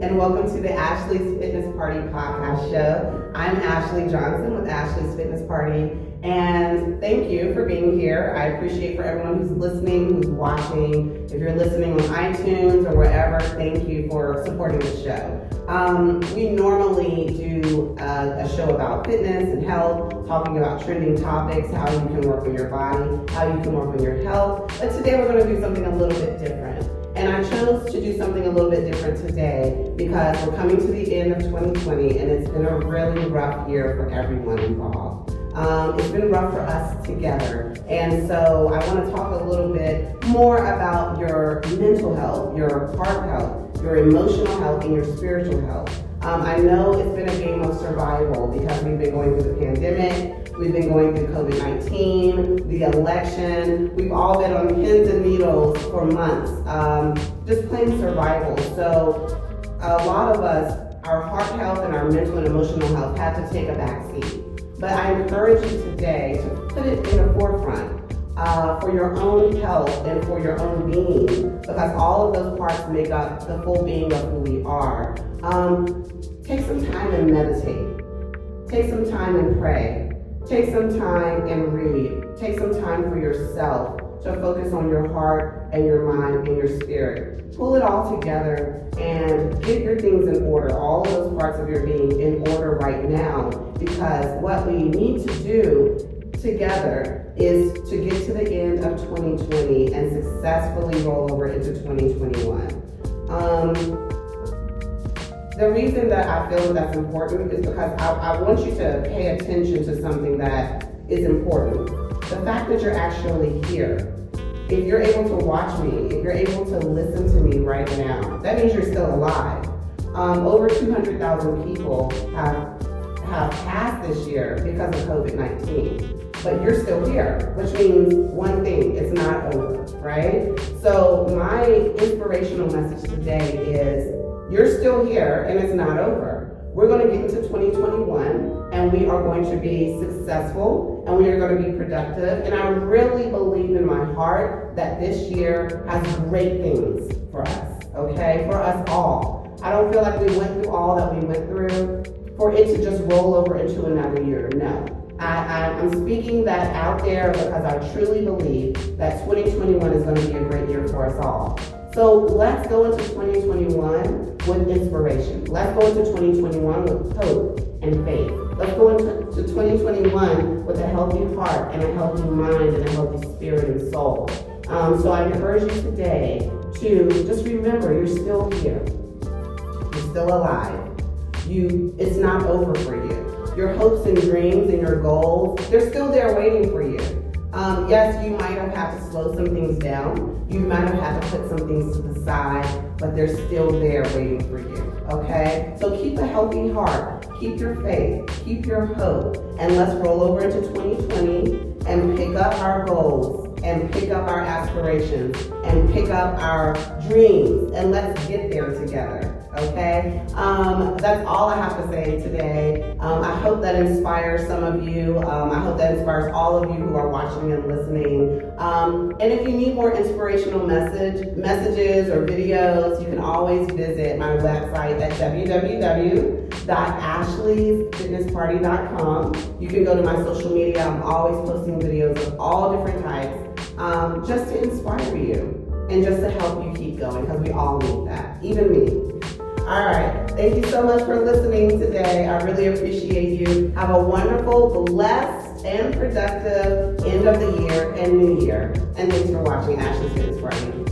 welcome to the Ashley's Fitness Party podcast show. I'm Ashley Johnson with Ashley's Fitness Party, and thank you for being here. I appreciate for everyone who's listening, who's watching. If you're listening on iTunes or wherever, thank you for supporting the show. Um, we normally do a, a show about fitness and health, talking about trending topics, how you can work on your body, how you can work on your health. But today we're going to do something a little bit different. And I chose to do something a little bit different today because we're coming to the end of 2020 and it's been a really rough year for everyone involved. Um, it's been rough for us together. And so I want to talk a little bit more about your mental health, your heart health, your emotional health, and your spiritual health. Um, I know it's been a game of survival because we've been going through the pandemic, We've been going through COVID 19, the election. We've all been on pins and needles for months, um, just plain survival. So, a lot of us, our heart health and our mental and emotional health had to take a back seat. But I encourage you today to put it in the forefront. Uh, for your own health and for your own being, because all of those parts make up the full being of who we are. Um, take some time and meditate. Take some time and pray. Take some time and read. Take some time for yourself to focus on your heart and your mind and your spirit. Pull it all together and get your things in order, all of those parts of your being in order right now, because what we need to do together is to get to the end of 2020 and successfully roll over into 2021. Um, the reason that I feel that's important is because I, I want you to pay attention to something that is important. The fact that you're actually here. If you're able to watch me, if you're able to listen to me right now, that means you're still alive. Um, over 200,000 people have have passed this year because of COVID-19, but you're still here, which means one thing, it's not over, right? So my inspirational message today is you're still here and it's not over. We're going to get into 2021 and we are going to be successful and we are going to be productive. And I really believe in my heart that this year has great things for us, okay? For us all. I don't feel like we went through all that we went through for it to just roll over into another year. No. I, am speaking that out there because I truly believe that 2021 is going to be a great year for us all. So let's go into 2021 with inspiration. Let's go into 2021 with hope and faith. Let's go into 2021 with a healthy heart and a healthy mind and a healthy spirit and soul. Um, so I encourage you today to just remember you're still here. You're still alive. You, it's not over for you. Your hopes and dreams and your goals, they're still there waiting for you. Um, yes, you might have had to slow some things down. You might have had to put some things to the side, but they're still there waiting for you. Okay? So keep a healthy heart, keep your faith, keep your hope, and let's roll over into 2020 and pick up our goals and pick up our aspirations and pick up our dreams and let's get there together. Okay, um, that's all I have to say today. Um, I hope that inspires some of you. Um, I hope that inspires all of you who are watching and listening. Um, and if you need more inspirational message messages or videos, you can always visit my website at www.ashleysfitnessparty.com. You can go to my social media. I'm always posting videos of all different types, um, just to inspire you and just to help you keep going because we all need that, even me. All right. Thank you so much for listening today. I really appreciate you. Have a wonderful, blessed, and productive end of the year and new year. And thanks for watching Ashley's Fitness Party.